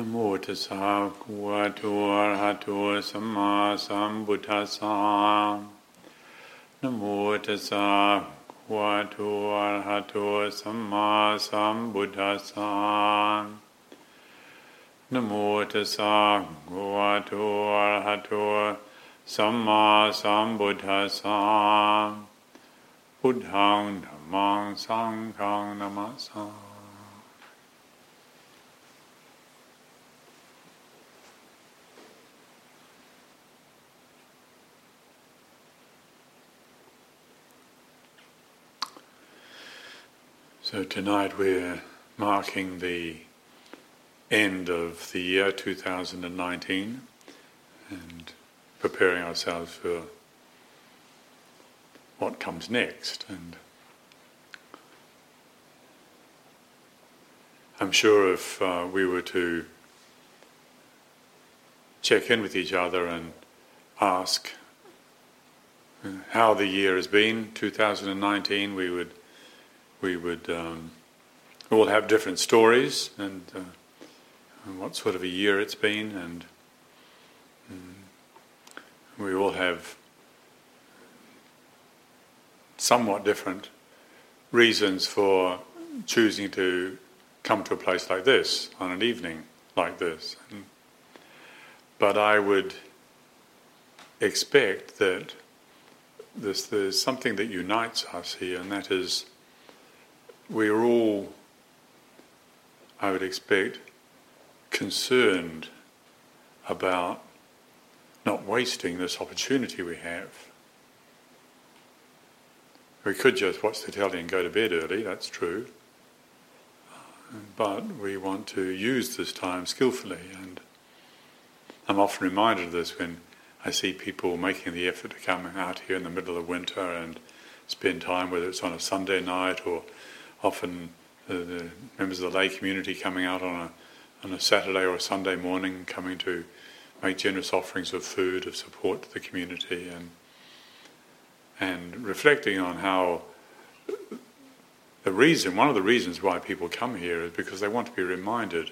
นโมตัสสะภะวะโตอะระหะโตสัมมาสัมพุทธัสสะนโมตัสสะภะวะโตอะระหะโตสัมมาสัมพุทธัสสะนโมตัสสะภะวะโตอะระหะโตสัมมาสัมพุทธัสสะพุทธังธัมมังสังฆังนะมัสสา So tonight we're marking the end of the year 2019 and preparing ourselves for what comes next. And I'm sure if uh, we were to check in with each other and ask uh, how the year has been, 2019, we would we would um, all have different stories and, uh, and, what sort of a year it's been, and um, we all have somewhat different reasons for choosing to come to a place like this on an evening like this. And, but I would expect that there's something that unites us here, and that is we're all, I would expect, concerned about not wasting this opportunity we have. We could just watch the telly and go to bed early, that's true. But we want to use this time skillfully, and I'm often reminded of this when I see people making the effort to come out here in the middle of winter and spend time, whether it's on a Sunday night or often the, the, members of the lay community coming out on a, on a Saturday or a Sunday morning, coming to make generous offerings of food, of support to the community, and and reflecting on how the reason, one of the reasons why people come here is because they want to be reminded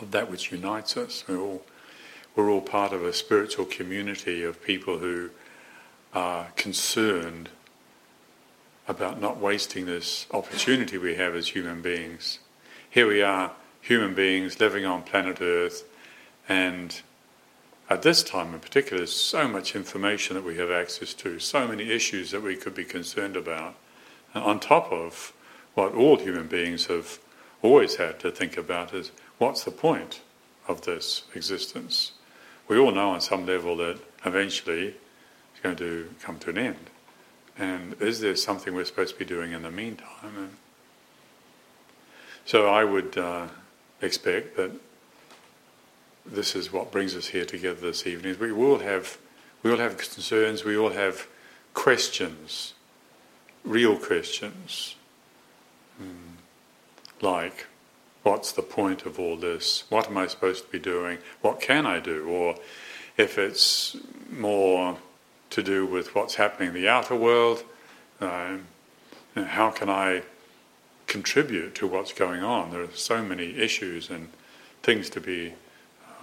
of that which unites us. We're all, we're all part of a spiritual community of people who are concerned about not wasting this opportunity we have as human beings. Here we are, human beings living on planet Earth, and at this time in particular, there's so much information that we have access to, so many issues that we could be concerned about, and on top of what all human beings have always had to think about is what's the point of this existence? We all know on some level that eventually it's going to come to an end. And is there something we're supposed to be doing in the meantime? And so I would uh, expect that this is what brings us here together this evening. We all have, we all have concerns. We all have questions, real questions, mm. like, what's the point of all this? What am I supposed to be doing? What can I do? Or if it's more to do with what's happening in the outer world. Um, how can I contribute to what's going on? There are so many issues and things to be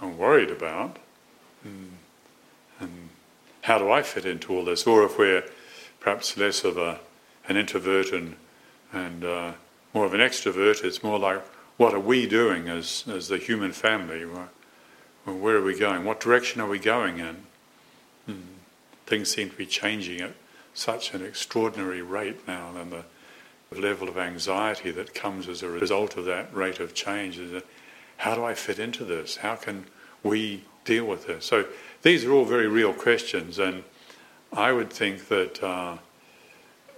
uh, worried about. And, and how do I fit into all this? Or if we're perhaps less of a, an introvert and, and uh, more of an extrovert, it's more like what are we doing as, as the human family? Where, where are we going? What direction are we going in? Hmm things seem to be changing at such an extraordinary rate now, and the level of anxiety that comes as a result of that rate of change is how do I fit into this? How can we deal with this? So these are all very real questions, and I would think that uh,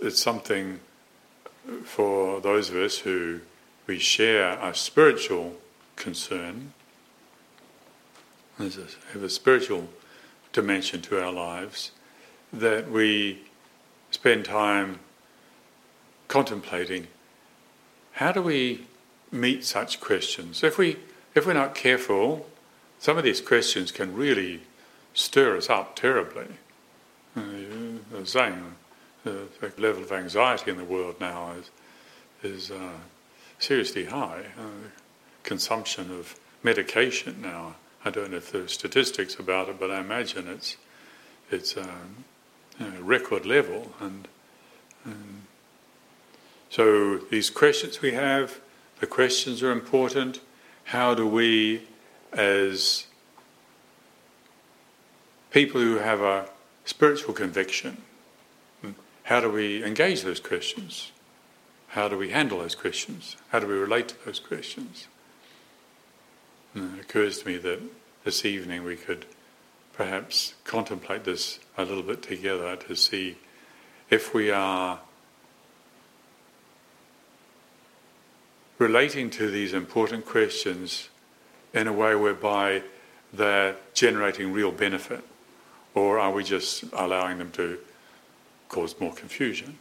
it's something for those of us who we share a spiritual concern. There's a, have a spiritual dimension to our lives that we spend time contemplating how do we meet such questions? If, we, if we're not careful, some of these questions can really stir us up terribly. Uh, was saying, uh, the level of anxiety in the world now is, is uh, seriously high. Uh, consumption of medication now. I don't know if there are statistics about it, but I imagine it's it's um, know, record level. And, and so these questions we have, the questions are important. How do we, as people who have a spiritual conviction, mm, how do we engage those questions? How do we handle those questions? How do we relate to those questions? And it occurs to me that this evening we could perhaps contemplate this a little bit together to see if we are relating to these important questions in a way whereby they're generating real benefit, or are we just allowing them to cause more confusion?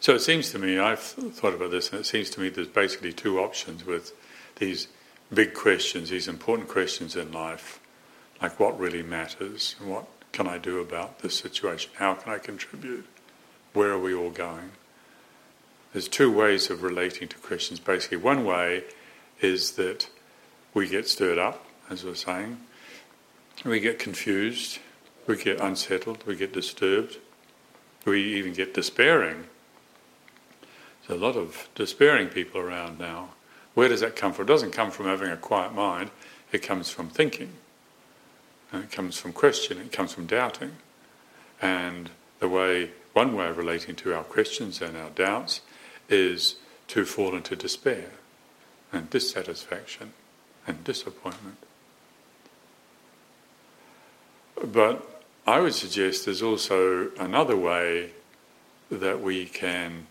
So it seems to me, I've thought about this, and it seems to me there's basically two options with these big questions, these important questions in life, like what really matters, and what can I do about this situation, how can I contribute, where are we all going? There's two ways of relating to questions. Basically, one way is that we get stirred up, as we're saying, we get confused, we get unsettled, we get disturbed, we even get despairing there's a lot of despairing people around now. Where does that come from? It doesn't come from having a quiet mind, it comes from thinking. And it comes from questioning, it comes from doubting. And the way, one way of relating to our questions and our doubts is to fall into despair and dissatisfaction and disappointment. But I would suggest there's also another way that we can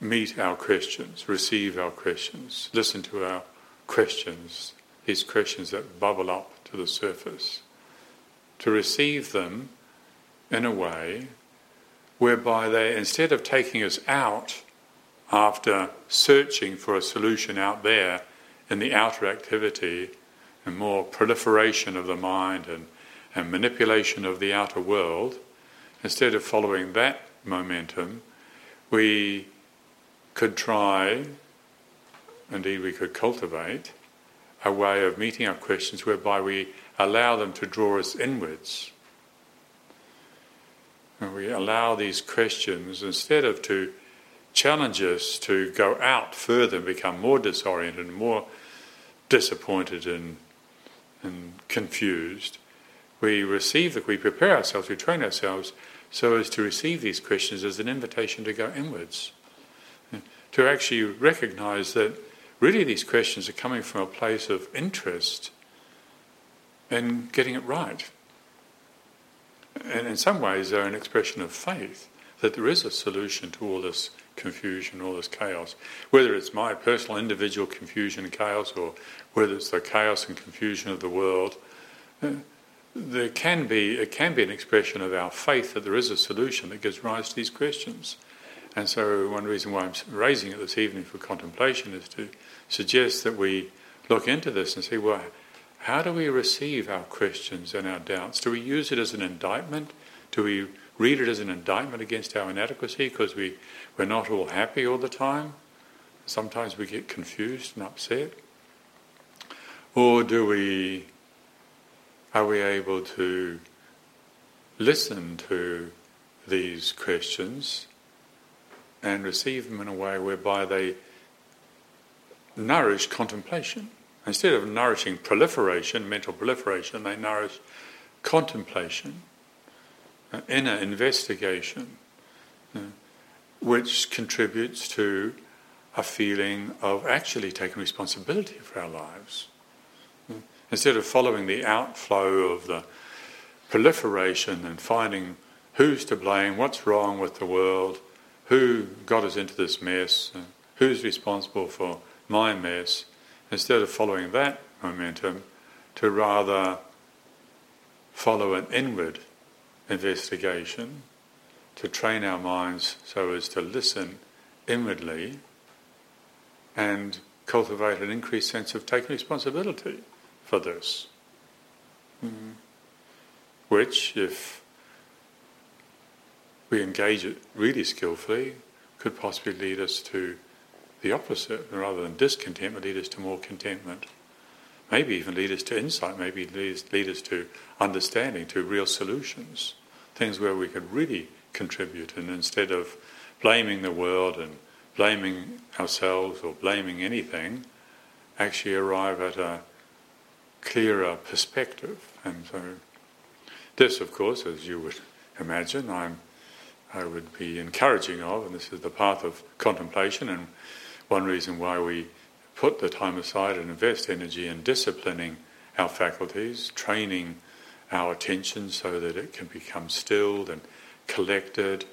meet our questions, receive our questions, listen to our questions, these questions that bubble up to the surface, to receive them in a way whereby they, instead of taking us out after searching for a solution out there in the outer activity and more proliferation of the mind and, and manipulation of the outer world, instead of following that momentum, we could try, indeed we could cultivate, a way of meeting our questions whereby we allow them to draw us inwards. And we allow these questions, instead of to challenge us to go out further and become more disoriented and more disappointed and, and confused, we receive that we prepare ourselves, we train ourselves so as to receive these questions as an invitation to go inwards to actually recognize that really these questions are coming from a place of interest in getting it right. And in some ways, they're an expression of faith that there is a solution to all this confusion, all this chaos. Whether it's my personal individual confusion and chaos, or whether it's the chaos and confusion of the world, uh, there can be it can be an expression of our faith that there is a solution that gives rise to these questions. And so, one reason why I'm raising it this evening for contemplation is to suggest that we look into this and see well, how do we receive our questions and our doubts? Do we use it as an indictment? Do we read it as an indictment against our inadequacy because we, we're not all happy all the time? Sometimes we get confused and upset. Or do we are we able to listen to these questions and receive them in a way whereby they nourish contemplation. Instead of nourishing proliferation, mental proliferation, they nourish contemplation, uh, inner investigation, uh, which contributes to a feeling of actually taking responsibility for our lives. Uh, instead of following the outflow of the proliferation and finding who's to blame, what's wrong with the world, who got us into this mess, who's responsible for my mess, instead of following that momentum, to rather follow an inward investigation, to train our minds so as to listen inwardly and cultivate an increased sense of taking responsibility for this. Mm-hmm. Which, if we engage it really skillfully, could possibly lead us to the opposite. Rather than discontentment, lead us to more contentment. Maybe even lead us to insight, maybe lead us, lead us to understanding, to real solutions, things where we could really contribute. And instead of blaming the world and blaming ourselves or blaming anything, actually arrive at a clearer perspective. And so, this, of course, as you would imagine, I'm, I would be encouraging of, and this is the path of contemplation, and one reason why we put the time aside and invest energy in disciplining our faculties, training our attention so that it can become stilled and collected.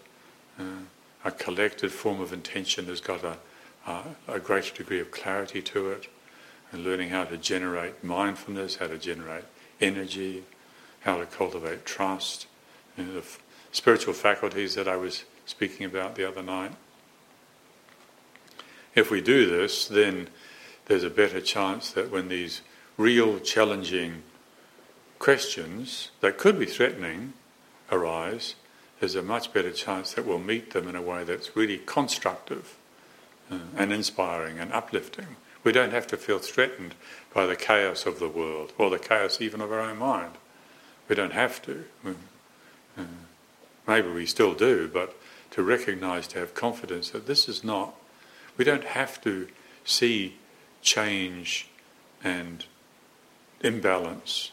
Uh, a collected form of intention has got a, uh, a greater degree of clarity to it, and learning how to generate mindfulness, how to generate energy, how to cultivate trust, you know, the spiritual faculties that I was speaking about the other night. If we do this, then there's a better chance that when these real challenging questions that could be threatening arise, there's a much better chance that we'll meet them in a way that's really constructive uh, and inspiring and uplifting. We don't have to feel threatened by the chaos of the world or the chaos even of our own mind. We don't have to. Maybe we still do, but to recognize, to have confidence that this is not, we don't have to see change and imbalance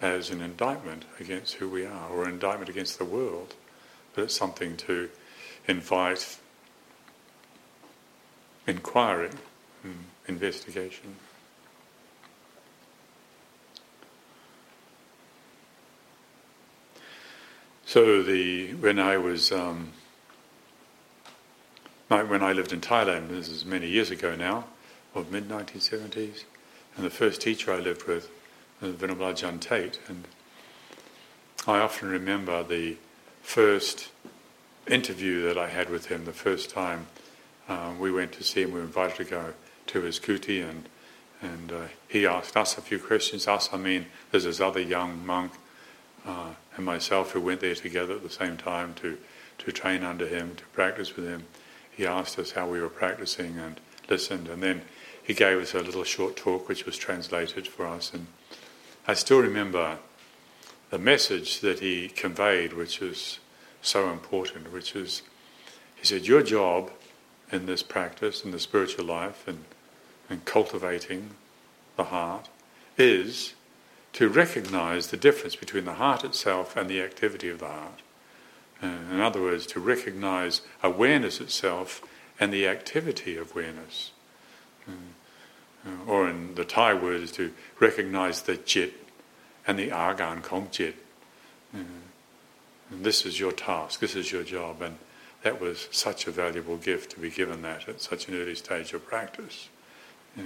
as an indictment against who we are or an indictment against the world but it's something to invite inquiry, investigation. So the when I was um, when I lived in Thailand, this is many years ago now, or mid 1970s, and the first teacher I lived with was Venerable Ajahn Tate, and I often remember the first interview that I had with him, the first time um, we went to see him, we were invited to go to his kuti, and and uh, he asked us a few questions. Us, I mean, there's this other young monk uh, and myself who went there together at the same time to to train under him, to practice with him. He asked us how we were practicing and listened, and then he gave us a little short talk, which was translated for us. And I still remember the message that he conveyed, which is so important, which is, he said, your job in this practice, in the spiritual life, and, and cultivating the heart, is to recognize the difference between the heart itself and the activity of the heart. Uh, in other words, to recognize awareness itself and the activity of awareness. Uh, uh, or in the Thai word is to recognize the jit and the argan kong jit. And this is your task, this is your job, and that was such a valuable gift to be given that at such an early stage of practice. Yeah.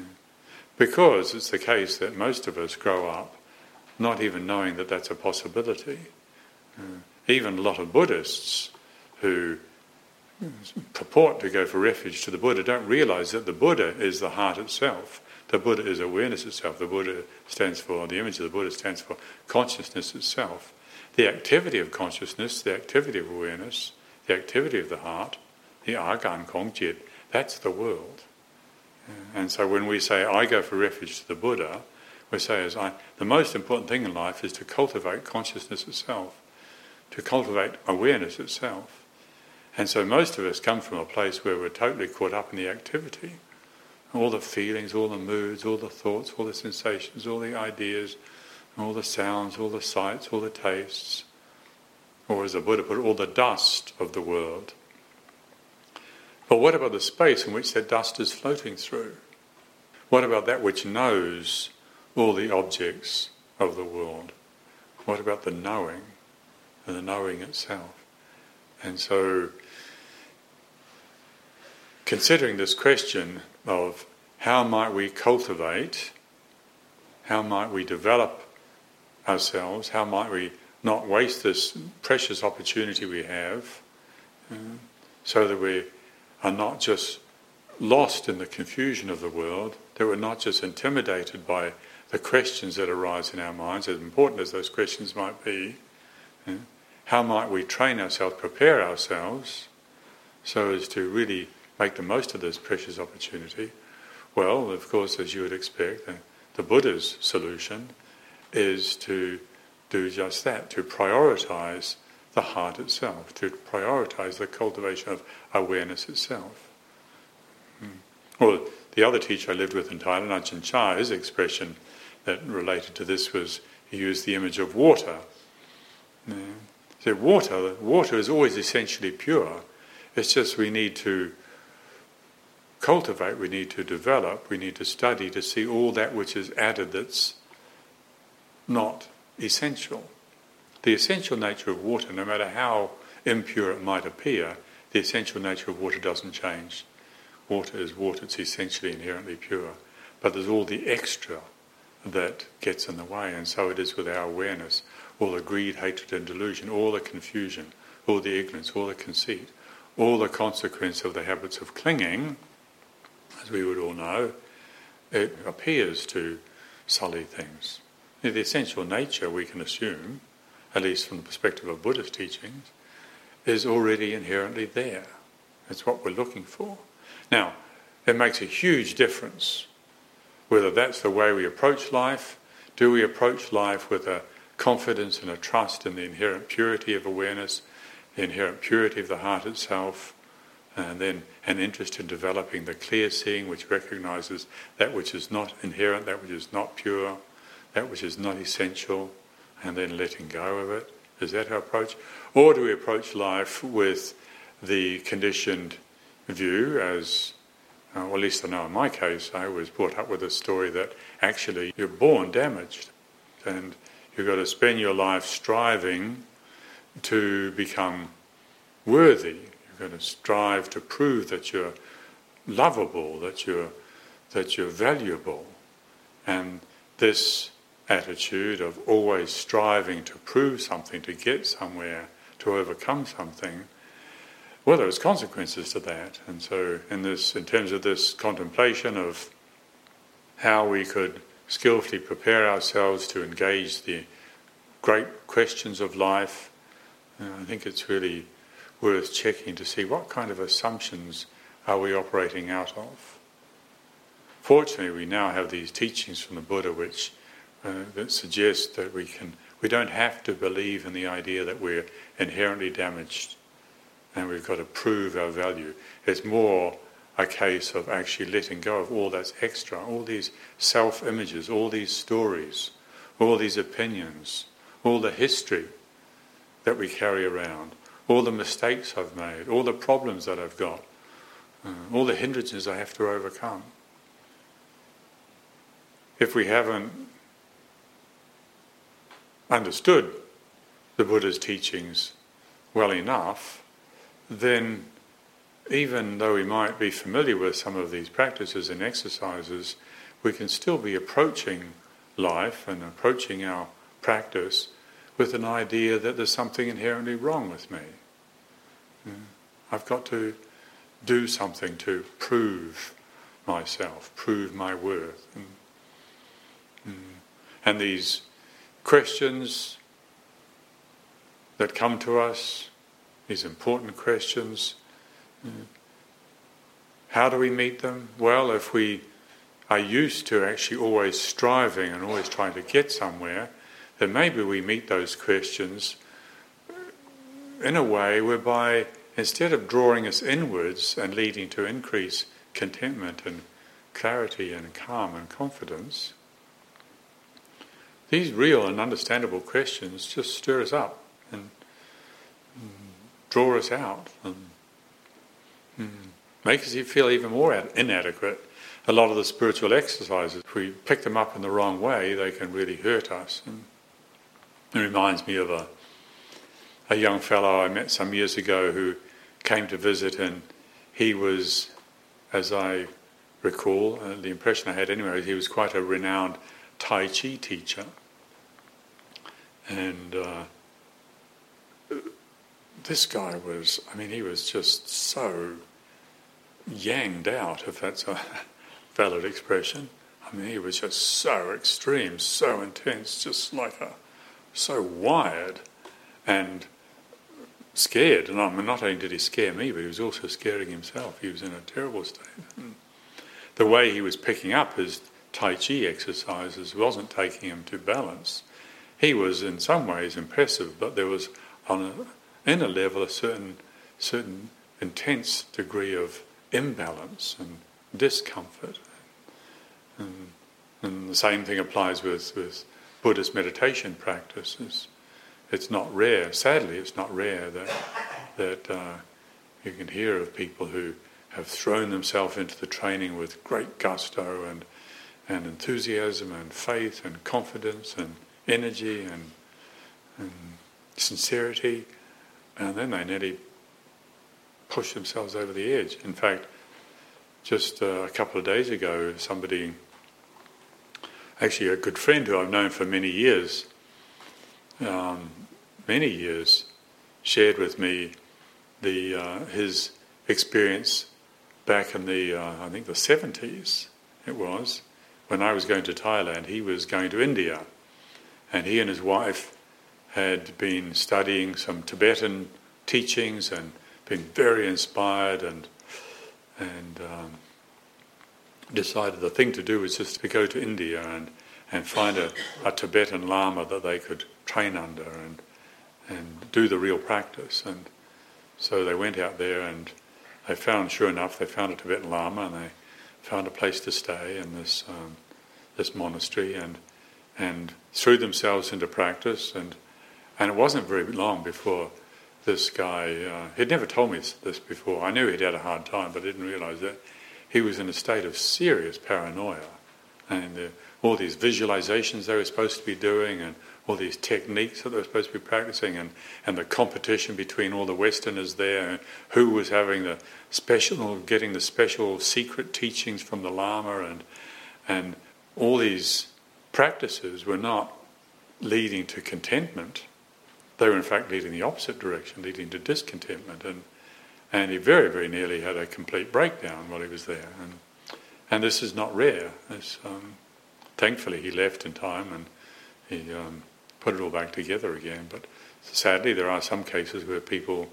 Because it's the case that most of us grow up not even knowing that that's a possibility. Uh, even a lot of Buddhists who purport to go for refuge to the Buddha don't realize that the Buddha is the heart itself. The Buddha is awareness itself. The Buddha stands for, the image of the Buddha stands for consciousness itself. The activity of consciousness, the activity of awareness, the activity of the heart, the Agan Kongjit, that's the world. And so when we say, I go for refuge to the Buddha, we say, as I, the most important thing in life is to cultivate consciousness itself, to cultivate awareness itself. And so most of us come from a place where we're totally caught up in the activity all the feelings, all the moods, all the thoughts, all the sensations, all the ideas, all the sounds, all the sights, all the tastes, or as the Buddha put it, all the dust of the world. But what about the space in which that dust is floating through? What about that which knows all the objects of the world? What about the knowing and the knowing itself? And so, considering this question, of how might we cultivate, how might we develop ourselves, how might we not waste this precious opportunity we have, uh, so that we are not just lost in the confusion of the world, that we're not just intimidated by the questions that arise in our minds, as important as those questions might be. Uh, how might we train ourselves, prepare ourselves, so as to really make the most of this precious opportunity? Well, of course, as you would expect, the, the Buddha's solution is to do just that, to prioritize the heart itself, to prioritize the cultivation of awareness itself. Hmm. Well, the other teacher I lived with in Thailand, Ajahn Chah, his expression that related to this was he used the image of water. Yeah. So water, water is always essentially pure. It's just we need to cultivate, we need to develop, we need to study to see all that which is added that's not essential. The essential nature of water, no matter how impure it might appear, the essential nature of water doesn't change. Water is water, it's essentially inherently pure. But there's all the extra that gets in the way, and so it is with our awareness. All the greed, hatred, and delusion, all the confusion, all the ignorance, all the conceit, all the consequence of the habits of clinging, as we would all know, it appears to sully things. The essential nature, we can assume, at least from the perspective of Buddhist teachings, is already inherently there. It's what we're looking for. Now, it makes a huge difference whether that's the way we approach life. Do we approach life with a confidence and a trust in the inherent purity of awareness, the inherent purity of the heart itself, and then an interest in developing the clear seeing which recognizes that which is not inherent, that which is not pure, that which is not essential, and then letting go of it? Is that our approach? Or do we approach life with the conditioned view, as, uh, well, at least I know in my case, I was brought up with a story that actually you're born damaged and you've got to spend your life striving to become worthy. You've got to strive to prove that you're lovable, that you're, that you're valuable. And this attitude of always striving to prove something, to get somewhere, to overcome something, well, there's consequences to that. And so, in this, in terms of this contemplation of how we could skillfully prepare ourselves to engage the great questions of life, uh, I think it's really worth checking to see what kind of assumptions are we operating out of. Fortunately, we now have these teachings from the Buddha which uh, that suggest that we can we don't have to believe in the idea that we're inherently damaged and we've got to prove our value. It's more a case of actually letting go of all that's extra, all these self images, all these stories, all these opinions, all the history that we carry around, all the mistakes I've made, all the problems that I've got, uh, all the hindrances I have to overcome. If we haven't understood the Buddha's teachings well enough, then even though we might be familiar with some of these practices and exercises, we can still be approaching life and approaching our practice with an idea that there's something inherently wrong with me. I've got to do something to prove myself, prove my worth. And, and these questions that come to us, these important questions, how do we meet them? Well, if we are used to actually always striving and always trying to get somewhere, then maybe we meet those questions in a way whereby instead of drawing us inwards and leading to increased contentment and clarity and calm and confidence, these real and understandable questions just stir us up and mm, draw us out and make us feel even more inadequate. A lot of the spiritual exercises, if we pick them up in the wrong way, they can really hurt us. And it reminds me of a, a young fellow I met some years ago who came to visit, and he was, as I recall, uh, the impression I had anyway, he was quite a renowned Tai Chi teacher. And uh, this guy was, I mean, he was just so yanged out, if that's a valid expression. I mean, he was just so extreme, so intense, just like a, so wired and scared. And I mean, not only did he scare me, but he was also scaring himself. He was in a terrible state. The way he was picking up his Tai Chi exercises wasn't taking him to balance. He was in some ways impressive, but there was on a, in a level a certain certain intense degree of imbalance and discomfort. And, and the same thing applies with, with Buddhist meditation practices. It's not rare, sadly, it's not rare that, that uh, you can hear of people who have thrown themselves into the training with great gusto and, and enthusiasm and faith and confidence and energy and, and sincerity, and then they nearly push themselves over the edge. In fact, just uh, a couple of days ago, somebody, actually a good friend who I've known for many years, um, many years, shared with me the uh, his experience back in the uh, I think the seventies. It was when I was going to Thailand. He was going to India, and he and his wife had been studying some Tibetan teachings and been very inspired and and um, decided the thing to do was just to go to India and and find a, a Tibetan Lama that they could train under and and do the real practice. And so they went out there and they found, sure enough, they found a Tibetan Lama and they found a place to stay in this um, this monastery and and threw themselves into practice and and it wasn't very long before this guy, uh, he'd never told me this before. I knew he'd had a hard time, but I didn't realize that. He was in a state of serious paranoia. And uh, all these visualizations they were supposed to be doing, and all these techniques that they were supposed to be practicing, and, and the competition between all the Westerners there, who was having the special, getting the special secret teachings from the Lama, and, and all these practices were not leading to contentment they were in fact leading the opposite direction, leading to discontentment. And, and he very, very nearly had a complete breakdown while he was there. And, and this is not rare. Um, thankfully, he left in time and he um, put it all back together again. But sadly, there are some cases where people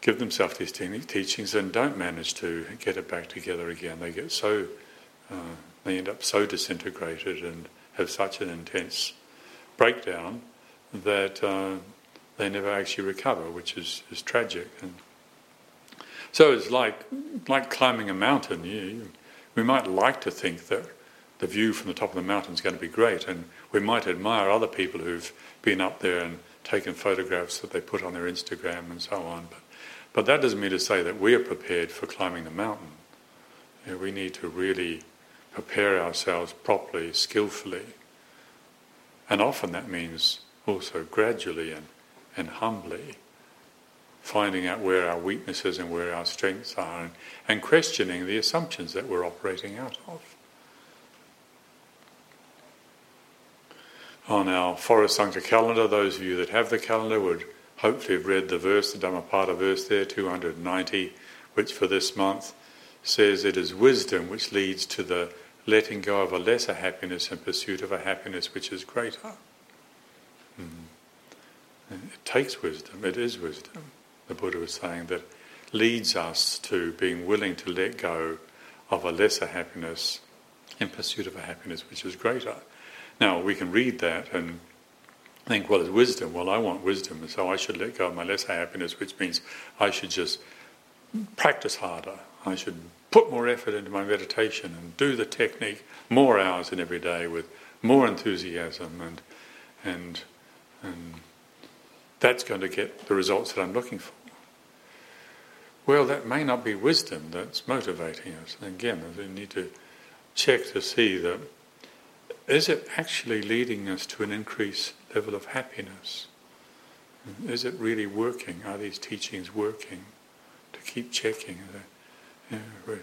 give themselves these te- teachings and don't manage to get it back together again. They get so, uh, they end up so disintegrated and have such an intense breakdown that uh, they never actually recover, which is, is tragic. And so it's like like climbing a mountain. You, we might like to think that the view from the top of the mountain is going to be great, and we might admire other people who've been up there and taken photographs that they put on their Instagram and so on. But but that doesn't mean to say that we are prepared for climbing the mountain. You know, we need to really prepare ourselves properly, skillfully, and often that means also gradually and, and humbly finding out where our weaknesses and where our strengths are and, and questioning the assumptions that we're operating out of. On our Forest Sangha calendar, those of you that have the calendar would hopefully have read the verse, the Dhammapada verse there, 290, which for this month says it is wisdom which leads to the letting go of a lesser happiness in pursuit of a happiness which is greater. Mm. It takes wisdom, it is wisdom, the Buddha was saying, that leads us to being willing to let go of a lesser happiness in pursuit of a happiness which is greater. Now, we can read that and think, well, it's wisdom. Well, I want wisdom, so I should let go of my lesser happiness, which means I should just practice harder. I should put more effort into my meditation and do the technique more hours in every day with more enthusiasm and and and that's going to get the results that I'm looking for. Well, that may not be wisdom that's motivating us. And again, we need to check to see that is it actually leading us to an increased level of happiness? Is it really working? Are these teachings working? To keep checking. You know, we're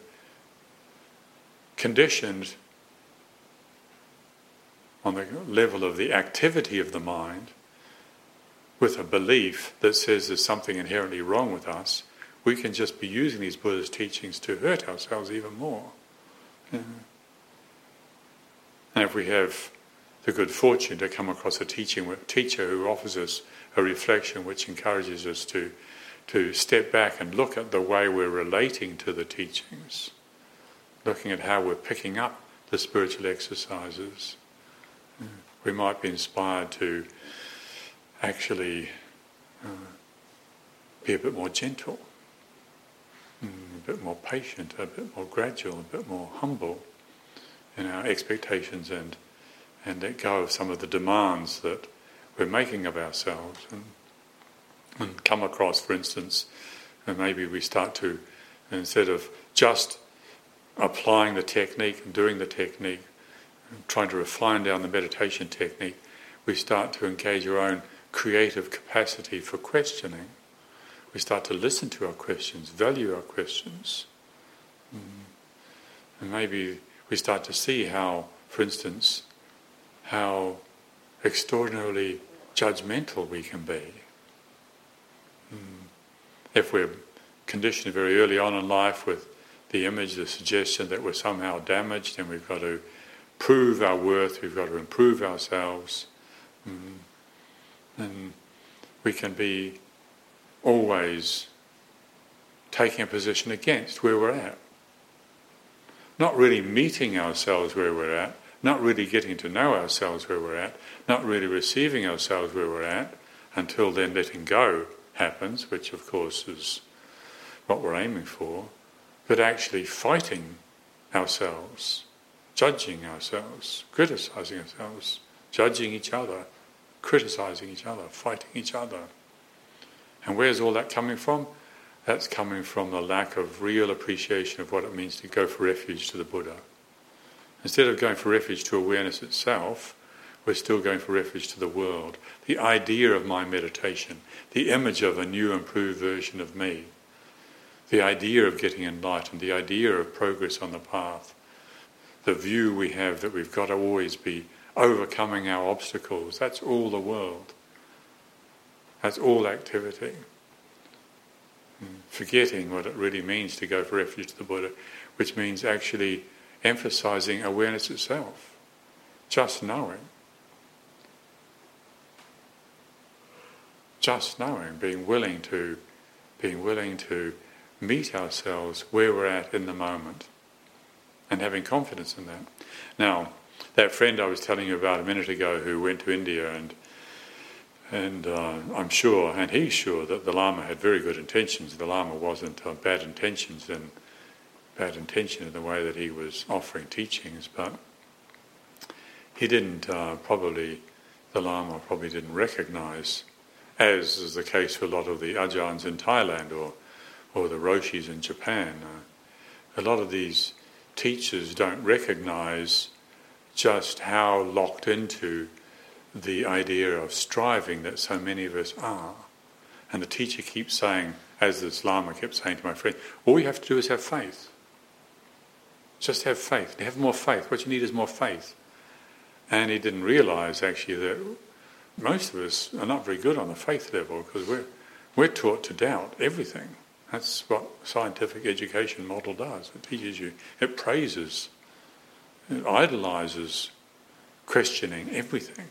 conditioned on the level of the activity of the mind with a belief that says there's something inherently wrong with us, we can just be using these Buddhist teachings to hurt ourselves even more. Yeah. And if we have the good fortune to come across a teaching teacher who offers us a reflection which encourages us to, to step back and look at the way we're relating to the teachings, looking at how we're picking up the spiritual exercises. We might be inspired to actually uh, be a bit more gentle, mm, a bit more patient, a bit more gradual, a bit more humble in our expectations and, and let go of some of the demands that we're making of ourselves and, and come across, for instance, and maybe we start to, instead of just applying the technique and doing the technique, trying to refine down the meditation technique, we start to engage our own creative capacity for questioning. We start to listen to our questions, value our questions. Mm. And maybe we start to see how, for instance, how extraordinarily judgmental we can be. Mm. If we're conditioned very early on in life with the image, the suggestion that we're somehow damaged and we've got to prove our worth, we've got to improve ourselves, mm. Then we can be always taking a position against where we're at. Not really meeting ourselves where we're at, not really getting to know ourselves where we're at, not really receiving ourselves where we're at, until then letting go happens, which of course is what we're aiming for, but actually fighting ourselves, judging ourselves, criticizing ourselves, judging each other, criticizing each other, fighting each other. And where's all that coming from? That's coming from the lack of real appreciation of what it means to go for refuge to the Buddha. Instead of going for refuge to awareness itself, we're still going for refuge to the world. The idea of my meditation, the image of a new, improved version of me, the idea of getting enlightened, the idea of progress on the path, the view we have that we've got to always be overcoming our obstacles. That's all the world. That's all activity hmm. forgetting what it really means to go for refuge to the Buddha, which means actually emphasizing awareness itself, just knowing. Just knowing, being willing to being willing to meet ourselves where we're at in the moment and having confidence in that. Now, that friend I was telling you about a minute ago who went to India and and uh, I'm sure, and he's sure, that the Lama had very good intentions. The Lama wasn't uh, bad intentions and bad intention in the way that he was offering teachings, but he didn't uh, probably, the Lama probably didn't recognize, as is the case with a lot of the Ajahns in Thailand or, or the Roshis in Japan. Uh, a lot of these teachers don't recognize just how locked into the idea of striving that so many of us are. And the teacher keeps saying, as this Lama kept saying to my friend, all you have to do is have faith. Just have faith. Have more faith. What you need is more faith. And he didn't realize actually that most of us are not very good on the faith level because we're, we're taught to doubt everything. That's what scientific education model does. It teaches you, it praises, it idolizes questioning everything.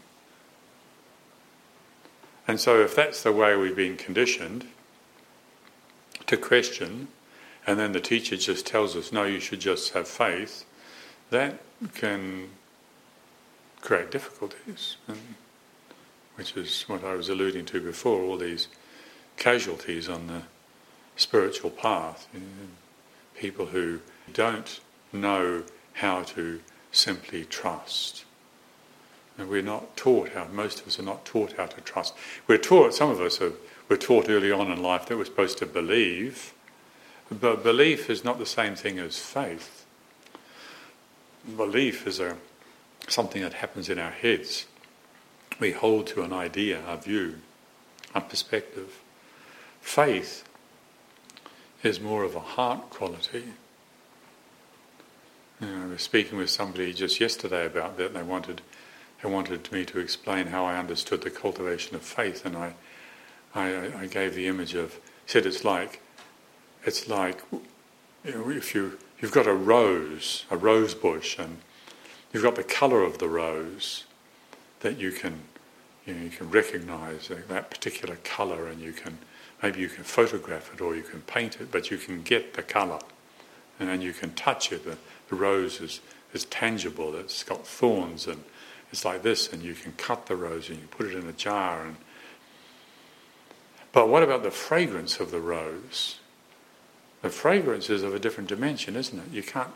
And so, if that's the way we've been conditioned to question, and then the teacher just tells us, no, you should just have faith, that can create difficulties, which is what I was alluding to before all these casualties on the spiritual path. You know, people who don't know how to simply trust. And we're not taught how, most of us are not taught how to trust. We're taught, some of us are, were taught early on in life that we're supposed to believe, but belief is not the same thing as faith. Belief is a, something that happens in our heads. We hold to an idea, a view, a perspective. Faith is more of a heart quality. You know, I was speaking with somebody just yesterday about that, they wanted they wanted me to explain how I understood the cultivation of faith, and I, I, I gave the image of said it's like, it's like, you know, if you you've got a rose, a rose bush, and you've got the colour of the rose that you can You, know, you can recognize that particular color and you can, maybe you can photograph it or you can paint it, but you can get the color and then you can touch it. The rose is, is tangible, it's got thorns and it's like this, and you can cut the rose and you put it in a jar. And but what about the fragrance of the rose? The fragrance is of a different dimension, isn't it? You can't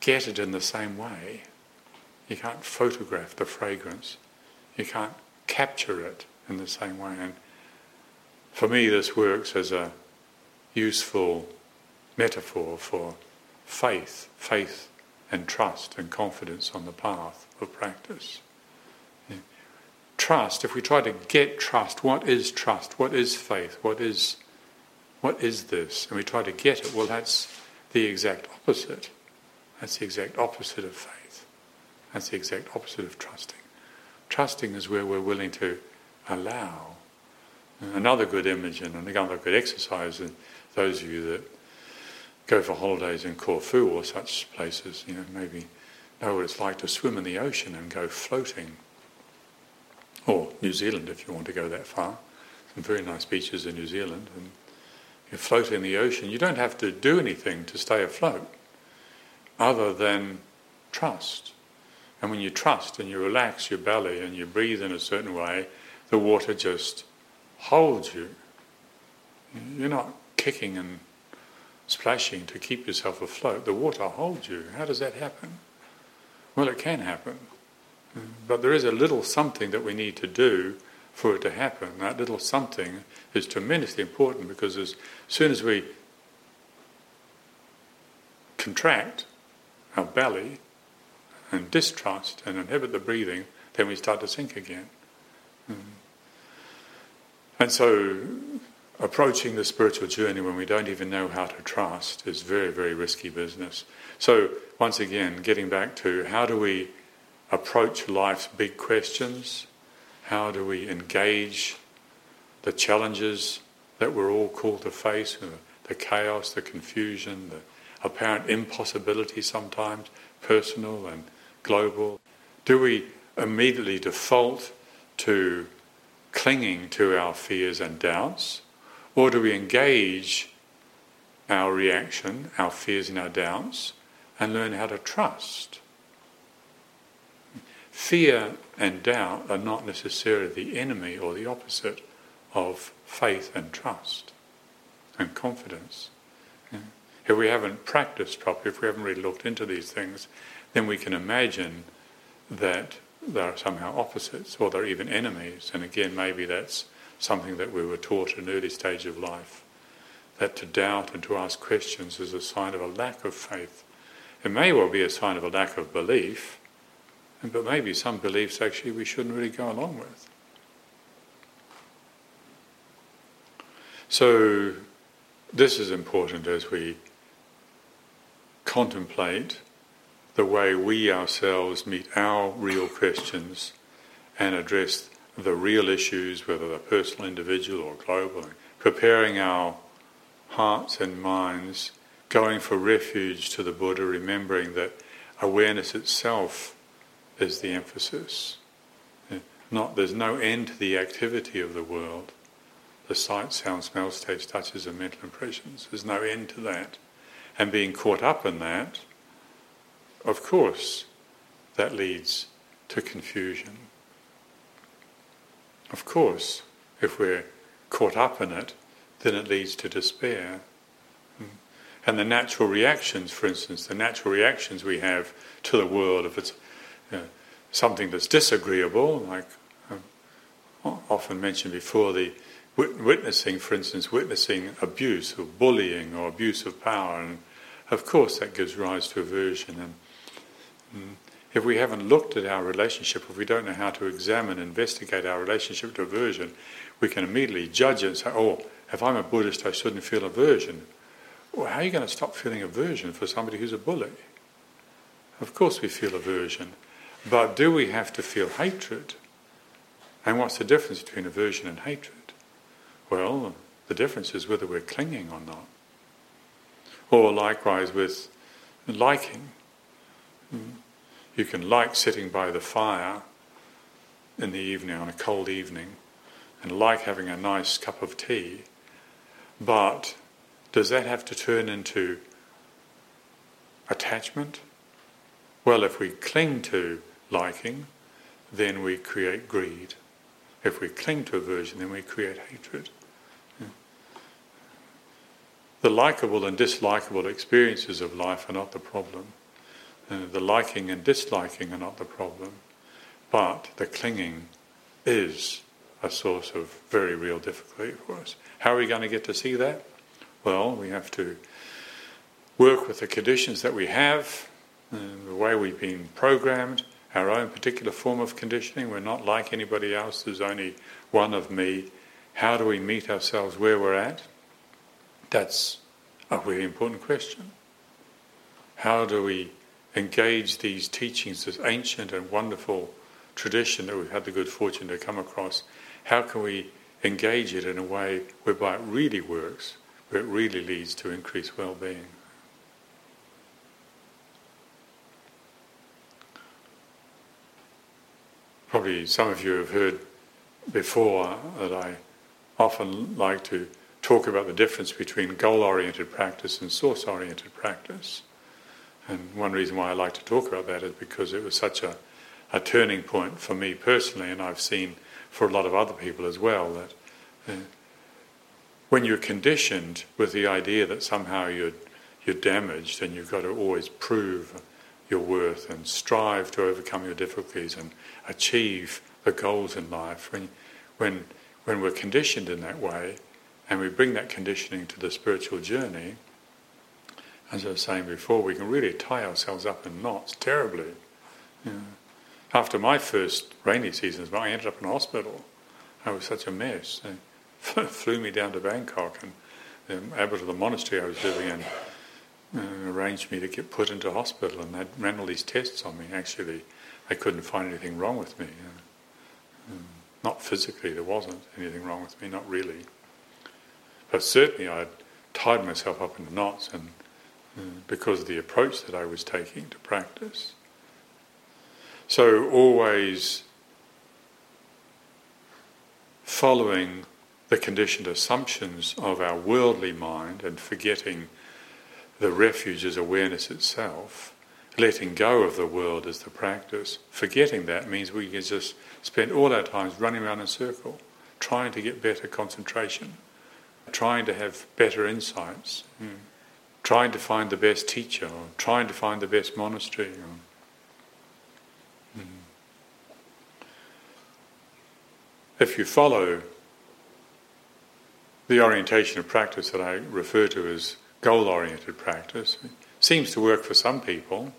get it in the same way. You can't photograph the fragrance. You can't capture it in the same way. And for me, this works as a useful metaphor for faith, faith and trust and confidence on the path of practice. Trust, if we try to get trust, what is trust? What is faith? What is, what is this? And we try to get it, well, that's the exact opposite. That's the exact opposite of faith. That's the exact opposite of trusting. Trusting is where we're willing to allow. Another good image and another good exercise, and those of you that go for holidays in Corfu or such places, you know, maybe know what it's like to swim in the ocean and go floating. Or New Zealand, if you want to go that far. Some very nice beaches in New Zealand. And you float in the ocean. You don't have to do anything to stay afloat other than trust. And when you trust and you relax your belly and you breathe in a certain way, the water just holds you. You're not kicking and splashing to keep yourself afloat. The water holds you. How does that happen? Well, it can happen. But there is a little something that we need to do for it to happen. That little something is tremendously important because as soon as we contract our belly and distrust and inhibit the breathing, then we start to sink again. Hmm. And so approaching the spiritual journey when we don't even know how to trust is very, very risky business. So, once again, getting back to how do we approach life's big questions? How do we engage the challenges that we're all called to face uh, the chaos, the confusion, the apparent impossibility sometimes, personal and global? Do we immediately default to clinging to our fears and doubts? Or do we engage our reaction, our fears and our doubts, and learn how to trust? Fear and doubt are not necessarily the enemy or the opposite of faith and trust and confidence. If we haven't practiced properly, if we haven't really looked into these things, then we can imagine that they're somehow opposites or they're even enemies. And again, maybe that's something that we were taught at an early stage of life. That to doubt and to ask questions is a sign of a lack of faith. It may well be a sign of a lack of belief, but maybe some beliefs actually we shouldn't really go along with. So, this is important as we contemplate the way we ourselves meet our real questions and address the real issues, whether they're personal, individual, or global, preparing our hearts and minds, going for refuge to the Buddha, remembering that awareness itself is the emphasis. Not, there's no end to the activity of the world. The sight, sound, smell, taste, touches, and mental impressions. There's no end to that. And being caught up in that, of course, that leads to confusion. Of course, if we're caught up in it, then it leads to despair. Hmm. And the natural reactions, for instance, the natural reactions we have to the world, if it's you know, something that's disagreeable, like um, often mentioned before, the witnessing, for instance, witnessing abuse or bullying or abuse of power, and of course that gives rise to aversion. And, and hmm, if we haven't looked at our relationship, if we don't know how to examine, investigate our relationship to aversion, we can immediately judge it and say, oh, if I'm a Buddhist, I shouldn't feel aversion. Well, how are you going to stop feeling aversion for somebody who's a bully? Of course we feel aversion. But do we have to feel hatred? And what's the difference between aversion and hatred? Well, the difference is whether we're clinging or not. Or likewise with liking. You can like sitting by the fire, in the evening, on a cold evening, and like having a nice cup of tea, but does that have to turn into attachment? Well, if we cling to liking, then we create greed. If we cling to aversion, then we create hatred. The likable and dislikable experiences of life are not the problem. Uh, the liking and disliking are not the problem. But the clinging is a source of very real difficulty for us. How are we going to get to see that? Well, we have to work with the conditions that we have, uh, the way we've been programmed, our own particular form of conditioning. We're not like anybody else, there's only one of me. How do we meet ourselves where we're at? That's a really important question. How do we engage these teachings, this ancient and wonderful tradition that we've had the good fortune to come across? How can we engage it in a way whereby it really works, where it really leads to increased well being? Probably some of you have heard before that I often like to talk about the difference between goal oriented practice and source oriented practice. And one reason why I like to talk about that is because it was such a, a turning point for me personally, and I've seen for a lot of other people as well, that uh, when you're conditioned with the idea that somehow you're, you're damaged and you've got to always prove your worth and strive to overcome your difficulties and achieve the goals in life, when, when, when we're conditioned in that way, and we bring that conditioning to the spiritual journey, as I was saying before, we can really tie ourselves up in knots terribly. After my first rainy seasons, I ended up in hospital. I was such a mess. They flew me down to Bangkok, and the abbot of the monastery I was living in uh, arranged me to get put into hospital, and they ran all these tests on me. Actually, they couldn't find anything wrong with me. Uh, not physically, there wasn't anything wrong with me, not really. But certainly I'd tied myself up in knots and because of the approach that I was taking to practice. So always following the conditioned assumptions of our worldly mind and forgetting the refuge as awareness itself, letting go of the world as the practice, forgetting that means we can just spend all our time running around in a circle, trying to get better concentration trying to have better insights, mm. Trying to find the best teacher, or trying to find the best monastery. Or, mm. If you follow the orientation of practice that I refer to as goal oriented practice, it seems to work for some people.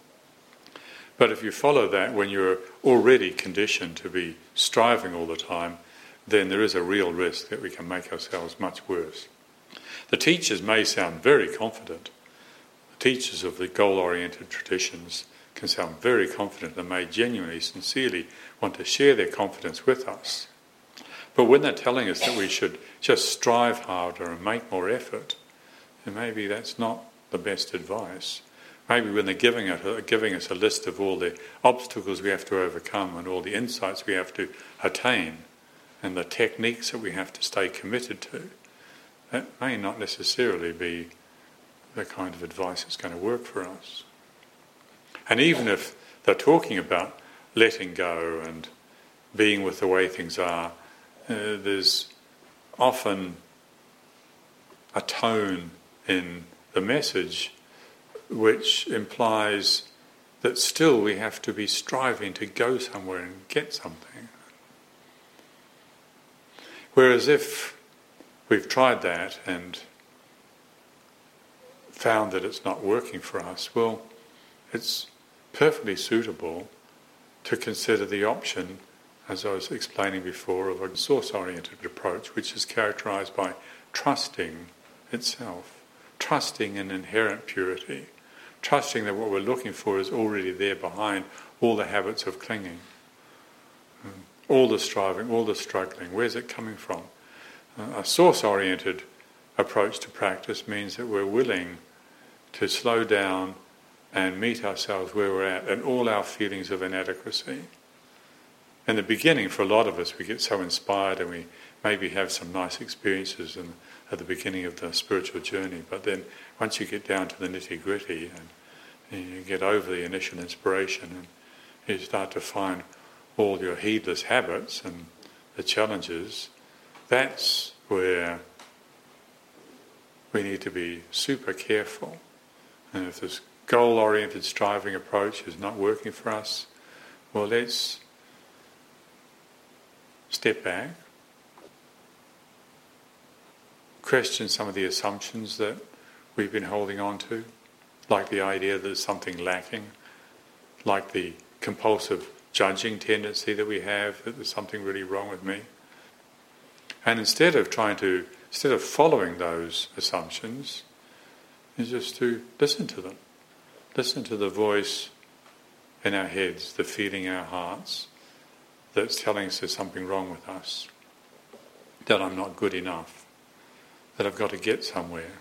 But if you follow that when you're already conditioned to be striving all the time, then there is a real risk that we can make ourselves much worse. The teachers may sound very confident. Teachers of the goal oriented traditions can sound very confident and may genuinely, sincerely want to share their confidence with us. But when they're telling us that we should just strive harder and make more effort, then maybe that's not the best advice. Maybe when they're giving us, uh, giving us a list of all the obstacles we have to overcome and all the insights we have to attain, and the techniques that we have to stay committed to, that may not necessarily be the kind of advice that's going to work for us. And even if they're talking about letting go and being with the way things are, uh, there's often a tone in the message which implies that still we have to be striving to go somewhere and get something. Whereas if we've tried that and found that it's not working for us, well, it's perfectly suitable to consider the option, as I was explaining before, of a source oriented approach, which is characterized by trusting itself, trusting in inherent purity, trusting that what we're looking for is already there behind all the habits of clinging all the striving, all the struggling, where's it coming from? Uh, a source oriented approach to practice means that we're willing to slow down and meet ourselves where we're at and all our feelings of inadequacy. in the beginning, for a lot of us, we get so inspired and we maybe have some nice experiences in, at the beginning of the spiritual journey. But then once you get down to the nitty gritty and, and you get over the initial inspiration and you start to find all your heedless habits and the challenges, that's where we need to be super careful. And if this goal oriented striving approach is not working for us, well, let's step back, question some of the assumptions that we've been holding on to, like the idea that there's something lacking, like the compulsive judging tendency that we have, that there's something really wrong with me. And instead of trying to, instead of following those assumptions, is just to listen to them. Listen to the voice in our heads, the feeling in our hearts that's telling us there's something wrong with us, that I'm not good enough, that I've got to get somewhere,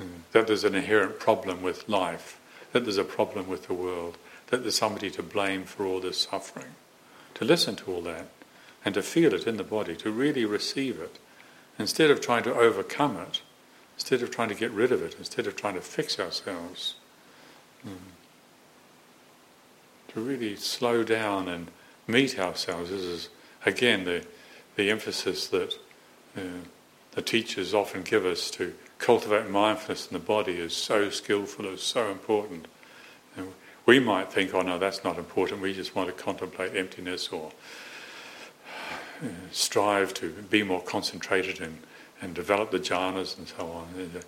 mm. that there's an inherent problem with life, that there's a problem with the world, that there's somebody to blame for all this suffering. To listen to all that and to feel it in the body, to really receive it, instead of trying to overcome it, instead of trying to get rid of it, instead of trying to fix ourselves. Mm. To really slow down and meet ourselves. This is, again, the, the emphasis that uh, the teachers often give us to cultivate mindfulness in the body is so skillful, is so important. And we might think, oh no, that's not important, we just want to contemplate emptiness or uh, strive to be more concentrated and, and develop the jhanas and so on. Uh,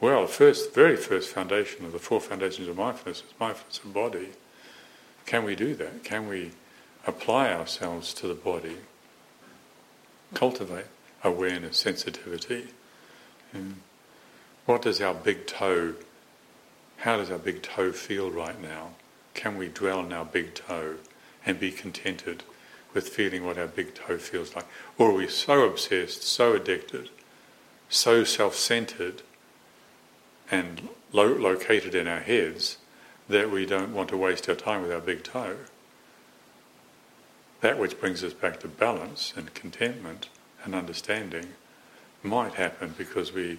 well, the first, very first foundation of the four foundations of mindfulness is mindfulness of body. Can we do that? Can we apply ourselves to the body? Cultivate awareness, sensitivity. And what does our big toe, how does our big toe feel right now? Can we dwell on our big toe and be contented with feeling what our big toe feels like? Or are we so obsessed, so addicted, so self centered, and lo- located in our heads that we don't want to waste our time with our big toe? That which brings us back to balance and contentment and understanding might happen because we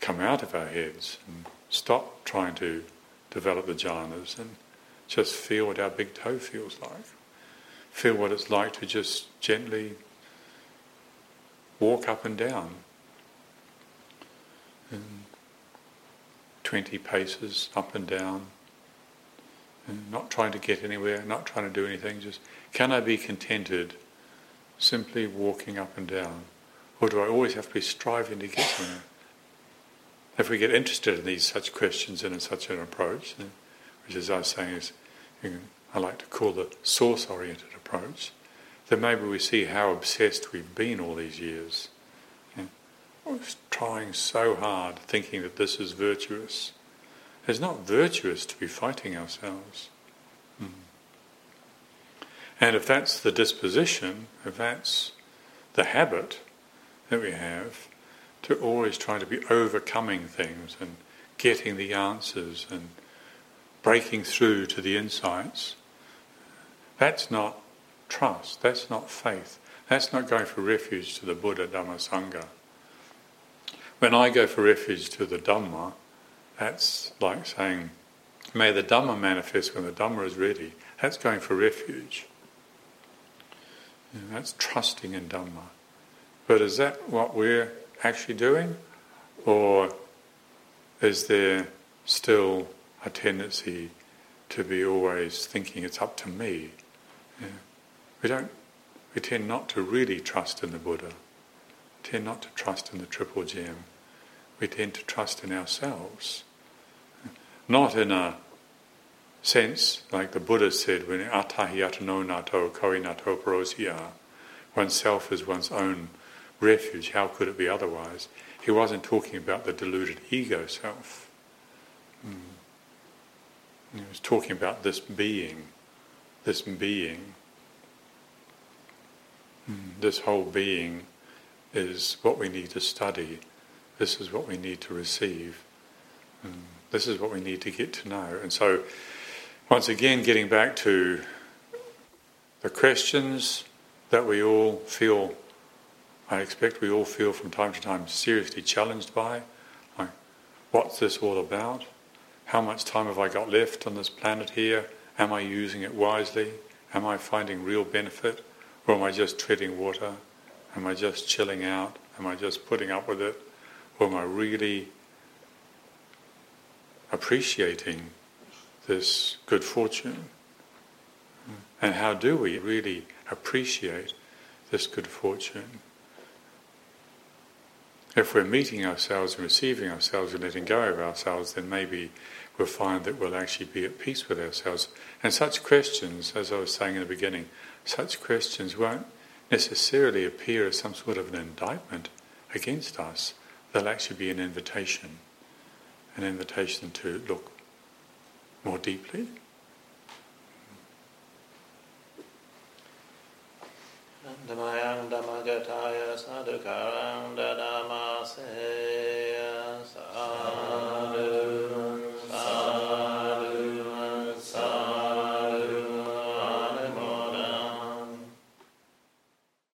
come out of our heads and stop trying to develop the jhanas and just feel what our big toe feels like. Feel what it's like to just gently walk up and down. And 20 paces up and down. And not trying to get anywhere, not trying to do anything, just can I be contented simply walking up and down? Or do I always have to be striving to get somewhere? If we get interested in these such questions and in such an approach, which as I was saying is, I like to call the source-oriented approach, then maybe we see how obsessed we've been all these years. Know, trying so hard, thinking that this is virtuous. It's not virtuous to be fighting ourselves. Mm. And if that's the disposition, if that's the habit that we have, to always try to be overcoming things and getting the answers and breaking through to the insights. That's not trust, that's not faith, that's not going for refuge to the Buddha Dhamma Sangha. When I go for refuge to the Dhamma, that's like saying, may the Dhamma manifest when the Dhamma is ready. That's going for refuge. that's trusting in Dhamma. But is that what we're actually doing? Or is there still a tendency to be always thinking it's up to me? Yeah. We don't. We tend not to really trust in the Buddha. Tend not to trust in the Triple Gem. We tend to trust in ourselves. Not in a sense like the Buddha said when atahiyatano nato koinato parosya, oneself is one's own refuge, how could it be otherwise? He wasn't talking about the deluded ego self. Mm. He was talking about this being, this being. Mm. This whole being is what we need to study. This is what we need to receive. Mm. This is what we need to get to know. And so, once again, getting back to the questions that we all feel, I expect we all feel from time to time seriously challenged by, like, what's this all about? How much time have I got left on this planet here? Am I using it wisely? Am I finding real benefit? Or am I just treading water? Am I just chilling out? Am I just putting up with it? Am I really appreciating this good fortune? And how do we really appreciate this good fortune? If we're meeting ourselves and receiving ourselves and letting go of ourselves, then maybe we'll find that we'll actually be at peace with ourselves. And such questions, as I was saying in the beginning, such questions won't necessarily appear as some sort of an indictment against us there'll actually be an invitation, an invitation to look more deeply.